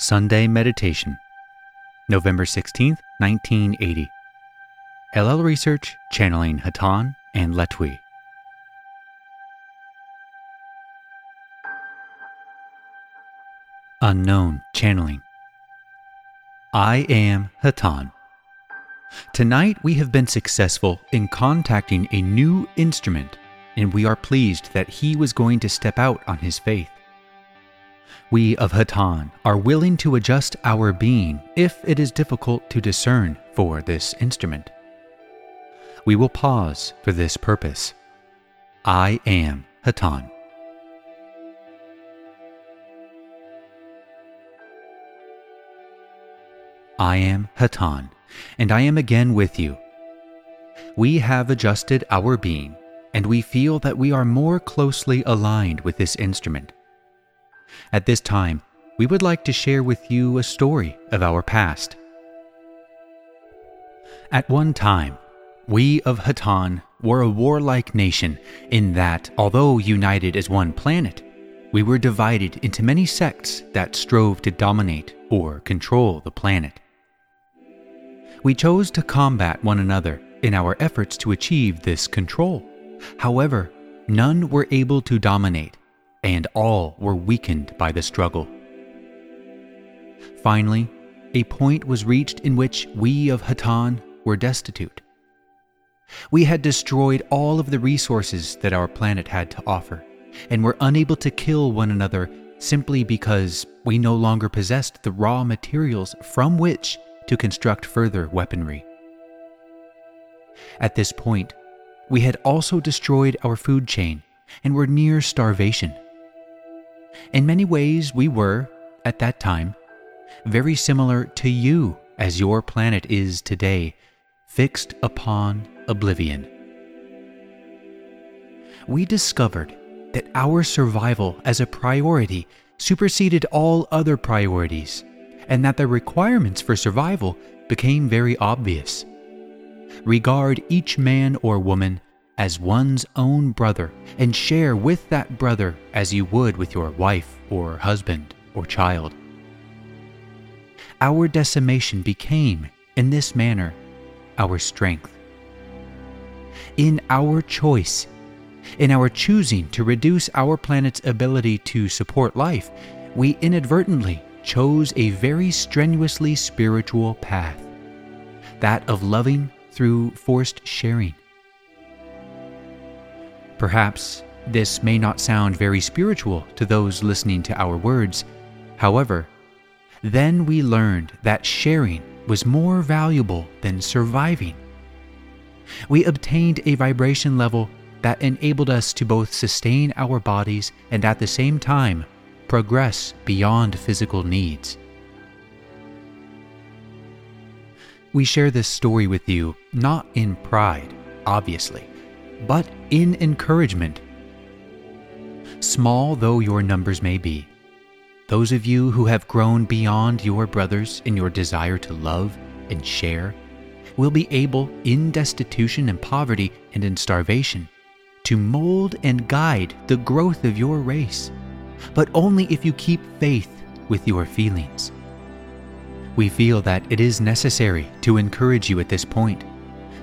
Sunday Meditation, November 16th, 1980. LL Research channeling Hatonn and Latwii. Unknown channeling. I am Hatonn. Tonight we have been successful in contacting a new instrument, and we are pleased that he was going to step out on his faith. We of Hatonn are willing to adjust our being if it is difficult to discern for this instrument. We will pause for this purpose. I am Hatonn. I am Hatonn, and I am again with you. We have adjusted our being, and we feel that we are more closely aligned with this instrument at this time, we would like to share with you a story of our past. At one time, we of Hatonn were a warlike nation in that, although united as one planet, we were divided into many sects that strove to dominate or control the planet. We chose to combat one another in our efforts to achieve this control. However, none were able to dominate and all were weakened by the struggle. Finally, a point was reached in which we of Hatonn were destitute. We had destroyed all of the resources that our planet had to offer, and were unable to kill one another simply because we no longer possessed the raw materials from which to construct further weaponry. At this point, we had also destroyed our food chain and were near starvation. In many ways, we were, at that time, very similar to you as your planet is today, fixed upon oblivion. We discovered that our survival as a priority superseded all other priorities, and that the requirements for survival became very obvious. Regard each man or woman as one's own brother and share with that brother as you would with your wife or husband or child. Our decimation became, in this manner, our strength. In our choice, in our choosing to reduce our planet's ability to support life, we inadvertently chose a very strenuously spiritual path that of loving through forced sharing. Perhaps this may not sound very spiritual to those listening to our words. However, then we learned that sharing was more valuable than surviving. We obtained a vibration level that enabled us to both sustain our bodies and at the same time progress beyond physical needs. We share this story with you not in pride, obviously, but in encouragement. Small though your numbers may be, those of you who have grown beyond your brothers in your desire to love and share will be able, in destitution and poverty and in starvation, to mold and guide the growth of your race, but only if you keep faith with your feelings. We feel that it is necessary to encourage you at this point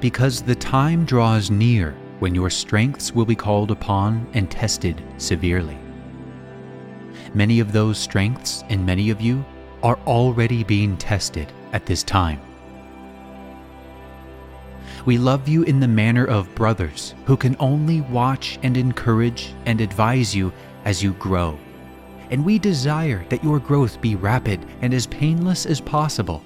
because the time draws near when your strengths will be called upon and tested severely. Many of those strengths in many of you are already being tested at this time. We love you in the manner of brothers who can only watch and encourage and advise you as you grow. And we desire that your growth be rapid and as painless as possible.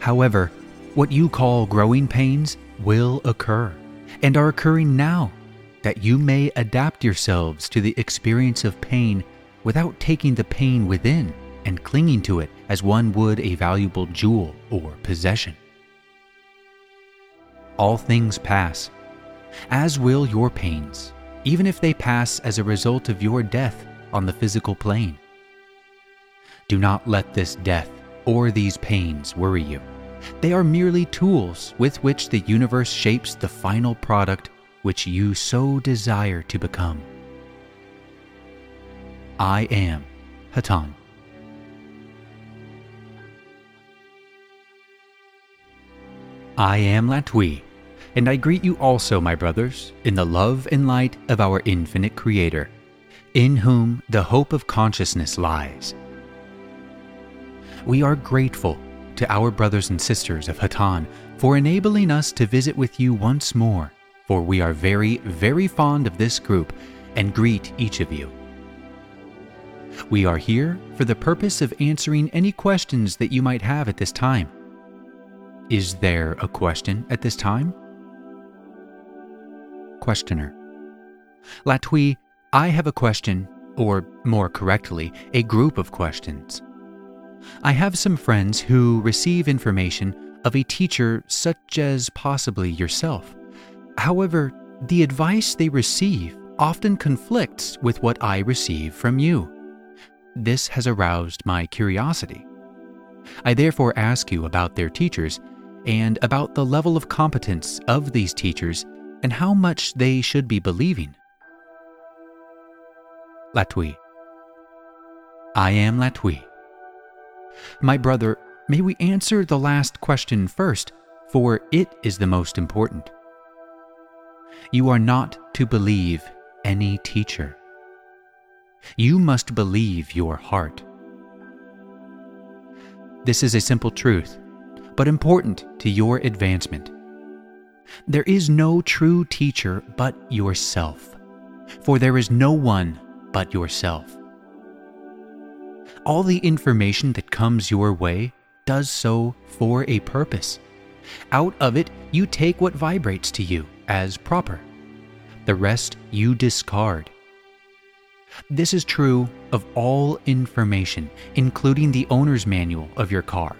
However, what you call growing pains will occur and are occurring now, that you may adapt yourselves to the experience of pain without taking the pain within and clinging to it as one would a valuable jewel or possession. All things pass, as will your pains, even if they pass as a result of your death on the physical plane. Do not let this death or these pains worry you. They are merely tools with which the universe shapes the final product which you so desire to become. I am Hatonn. I am Latwii, and I greet you also, my brothers, in the love and light of our infinite Creator, in whom the hope of consciousness lies. We are grateful to our brothers and sisters of Hatonn for enabling us to visit with you once more, for we are very, very fond of this group and greet each of you. We are here for the purpose of answering any questions that you might have at this time. Is there a question at this time? Questioner. Latwii, I have a question, or more correctly, a group of questions. I have some friends who receive information of a teacher such as possibly yourself. However, the advice they receive often conflicts with what I receive from you. This has aroused my curiosity. I therefore ask you about their teachers and about the level of competence of these teachers and how much they should be believing. Latwii. I am Latwii. My brother, may we answer the last question first, for it is the most important. You are not to believe any teacher. You must believe your heart. This is a simple truth but important to your advancement. There is no true teacher but yourself, for there is no one but yourself. All the information that comes your way does so for a purpose. Out of it, you take what vibrates to you as proper. The rest you discard. This is true of all information, including the owner's manual of your car.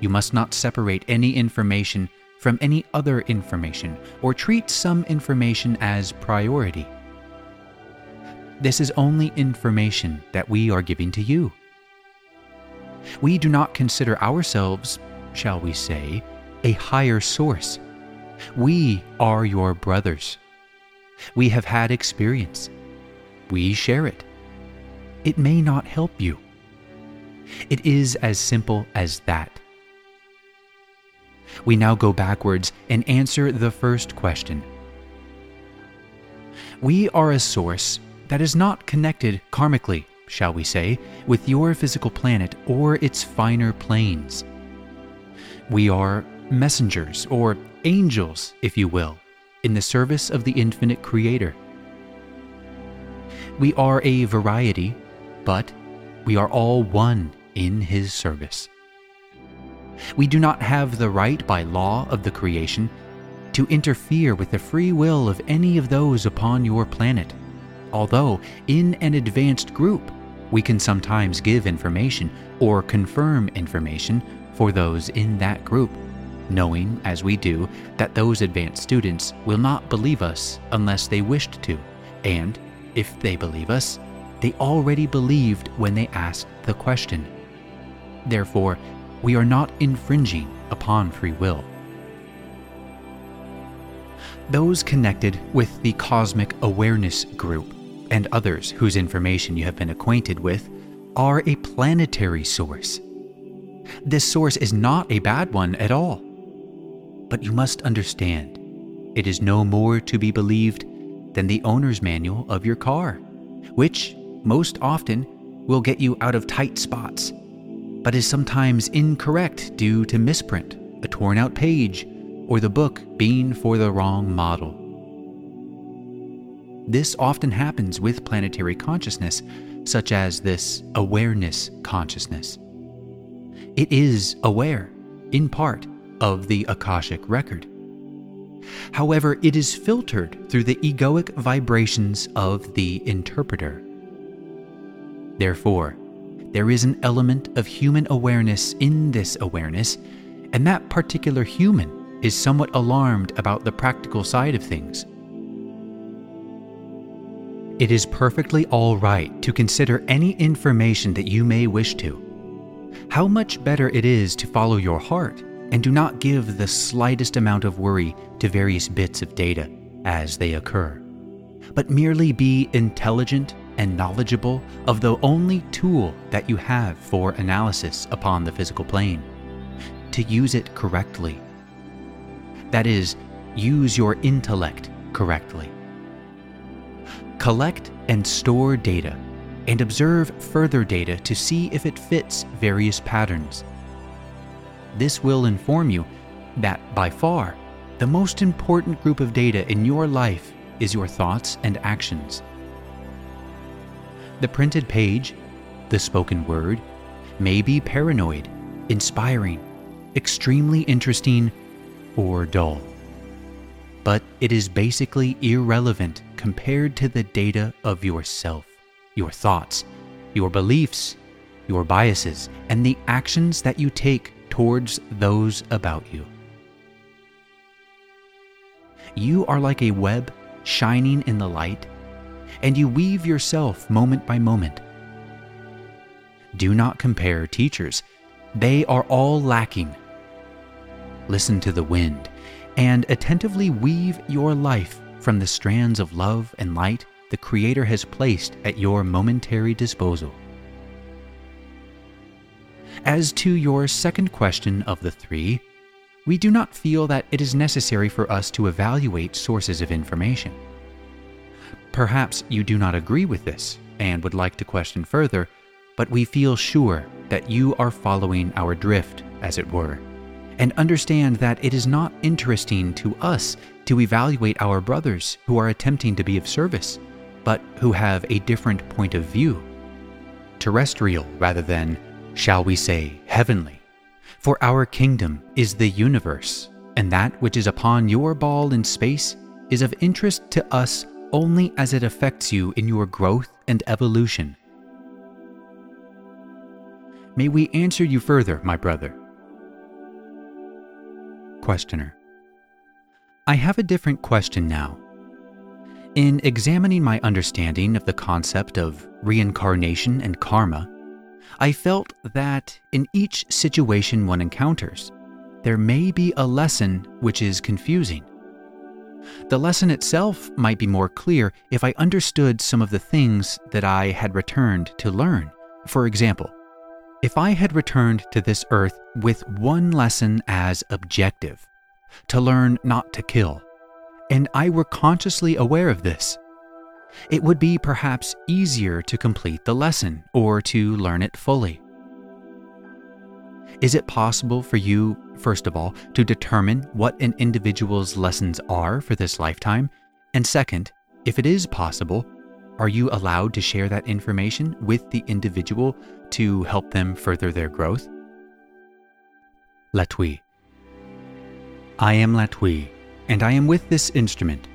You must not separate any information from any other information or treat some information as priority. This is only information that we are giving to you. We do not consider ourselves, shall we say, a higher source. We are your brothers. We have had experience. We share it. It may not help you. It is as simple as that. We now go backwards and answer the first question. We are a source that is not connected karmically, shall we say, with your physical planet or its finer planes. We are messengers, or angels, if you will, in the service of the infinite Creator. We are a variety, but we are all one in His service. We do not have the right by law of the creation to interfere with the free will of any of those upon your planet, although in an advanced group we can sometimes give information or confirm information for those in that group, knowing, as we do, that those advanced students will not believe us unless they wished to, and, if they believe us, they already believed when they asked the question. Therefore, we are not infringing upon free will. Those connected with the Cosmic Awareness Group and others whose information you have been acquainted with are a planetary source. This source is not a bad one at all. But you must understand, it is no more to be believed than the owner's manual of your car, which, most often, will get you out of tight spots but is sometimes incorrect due to misprint, a torn out page, or the book being for the wrong model. This often happens with planetary consciousness, such as this awareness consciousness. It is aware, in part, of the Akashic record. However, it is filtered through the egoic vibrations of the interpreter. Therefore, there is an element of human awareness in this awareness, and that particular human is somewhat alarmed about the practical side of things. It is perfectly all right to consider any information that you may wish to. How much better it is to follow your heart and do not give the slightest amount of worry to various bits of data as they occur, but merely be intelligent and knowledgeable of the only tool that you have for analysis upon the physical plane to use it correctly. That is, use your intellect correctly. Collect and store data and observe further data to see if it fits various patterns. This will inform you that by far the most important group of data in your life is your thoughts and actions. The printed page, the spoken word, may be paranoid, inspiring, extremely interesting, or dull. But it is basically irrelevant compared to the data of yourself, your thoughts, your beliefs, your biases, and the actions that you take towards those about you. You are like a web shining in the light, and you weave yourself moment by moment. Do not compare teachers, they are all lacking. Listen to the wind and attentively weave your life from the strands of love and light the Creator has placed at your momentary disposal. As to your second question of the three, we do not feel that it is necessary for us to evaluate sources of information. Perhaps you do not agree with this and would like to question further, but we feel sure that you are following our drift, as it were, and understand that it is not interesting to us to evaluate our brothers who are attempting to be of service, but who have a different point of view. Terrestrial rather than, shall we say, heavenly. For our kingdom is the universe, and that which is upon your ball in space is of interest to us only as it affects you in your growth and evolution. May we answer you further, my brother? Questioner. I have a different question now. In examining my understanding of the concept of reincarnation and karma, I felt that in each situation one encounters, there may be a lesson which is confusing. The lesson itself might be more clear if I understood some of the things that I had returned to learn. For example, if I had returned to this earth with one lesson as objective, to learn not to kill, and I were consciously aware of this, it would be perhaps easier to complete the lesson or to learn it fully. Is it possible for you, first of all, to determine what an individual's lessons are for this lifetime? And second, if it is possible, are you allowed to share that information with the individual to help them further their growth? Latwii. I am Latwii, and I am with this instrument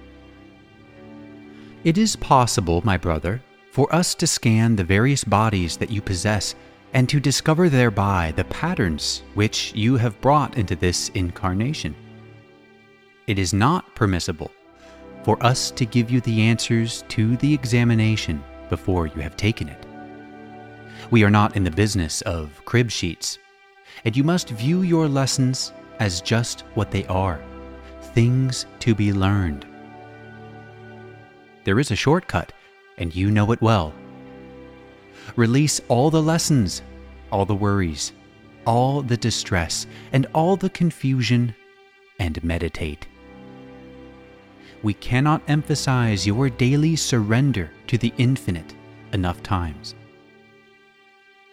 it is possible, my brother, for us to scan the various bodies that you possess and to discover thereby the patterns which you have brought into this incarnation. It is not permissible for us to give you the answers to the examination before you have taken it. We are not in the business of crib sheets, and you must view your lessons as just what they are things to be learned there is a shortcut, and you know it well. Release all the lessons, all the worries, all the distress, and all the confusion, and meditate. We cannot emphasize your daily surrender to the infinite enough times.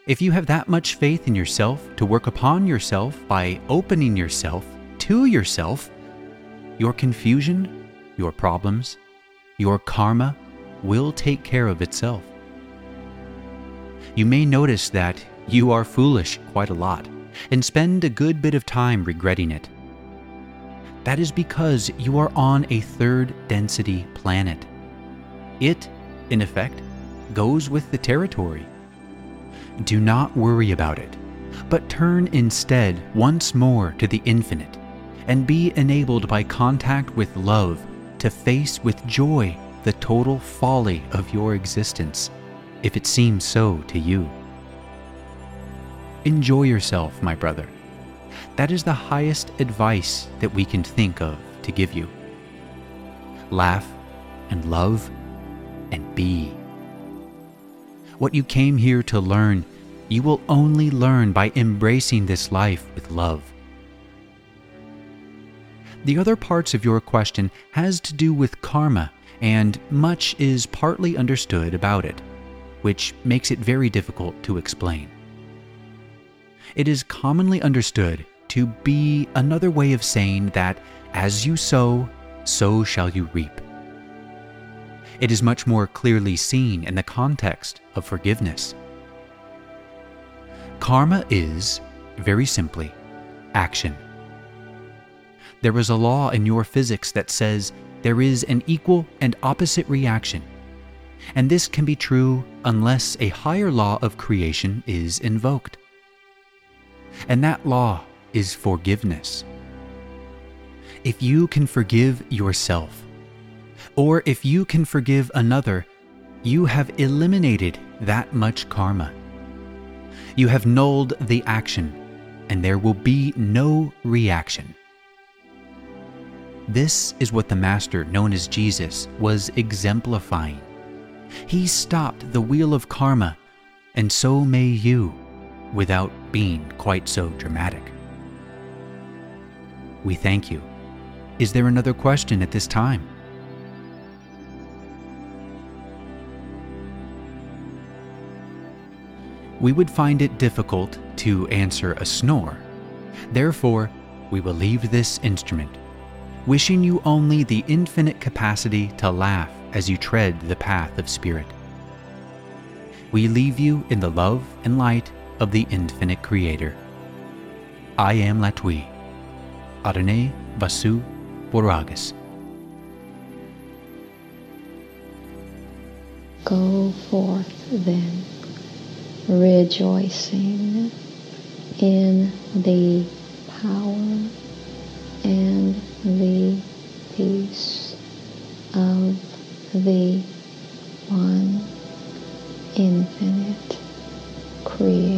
If you have that much faith in yourself to work upon yourself by opening yourself to yourself, your confusion, your problems, your karma will take care of itself. You may notice that you are foolish quite a lot and spend a good bit of time regretting it. That is because you are on a third density planet. It, in effect, goes with the territory. Do not worry about it, but turn instead once more to the infinite and be enabled by contact with love to face with joy the total folly of your existence, if it seems so to you. Enjoy yourself, my brother. That is the highest advice that we can think of to give you. Laugh and love and be. What you came here to learn, you will only learn by embracing this life with love, The other parts of your question has to do with karma, and much is partly understood about it, which makes it very difficult to explain. It is commonly understood to be another way of saying that as you sow, so shall you reap. It is much more clearly seen in the context of forgiveness. Karma is, very simply, action. There is a law in your physics that says there is an equal and opposite reaction, and this can be true unless a higher law of creation is invoked. And that law is forgiveness. If you can forgive yourself, or if you can forgive another, you have eliminated that much karma. You have nulled the action, and there will be no reaction. This is what the Master, known as Jesus, was exemplifying. He stopped the wheel of karma, and so may you, without being quite so dramatic. We thank you. Is there another question at this time? we would find it difficult to answer a snore. Therefore, we will leave this instrument, wishing you only the infinite capacity to laugh as you tread the path of spirit. We leave you in the love and light of the infinite Creator. I am Latwii. Adonai Vasu Boragas. Go forth then rejoicing in the power and the peace of the one infinite creator.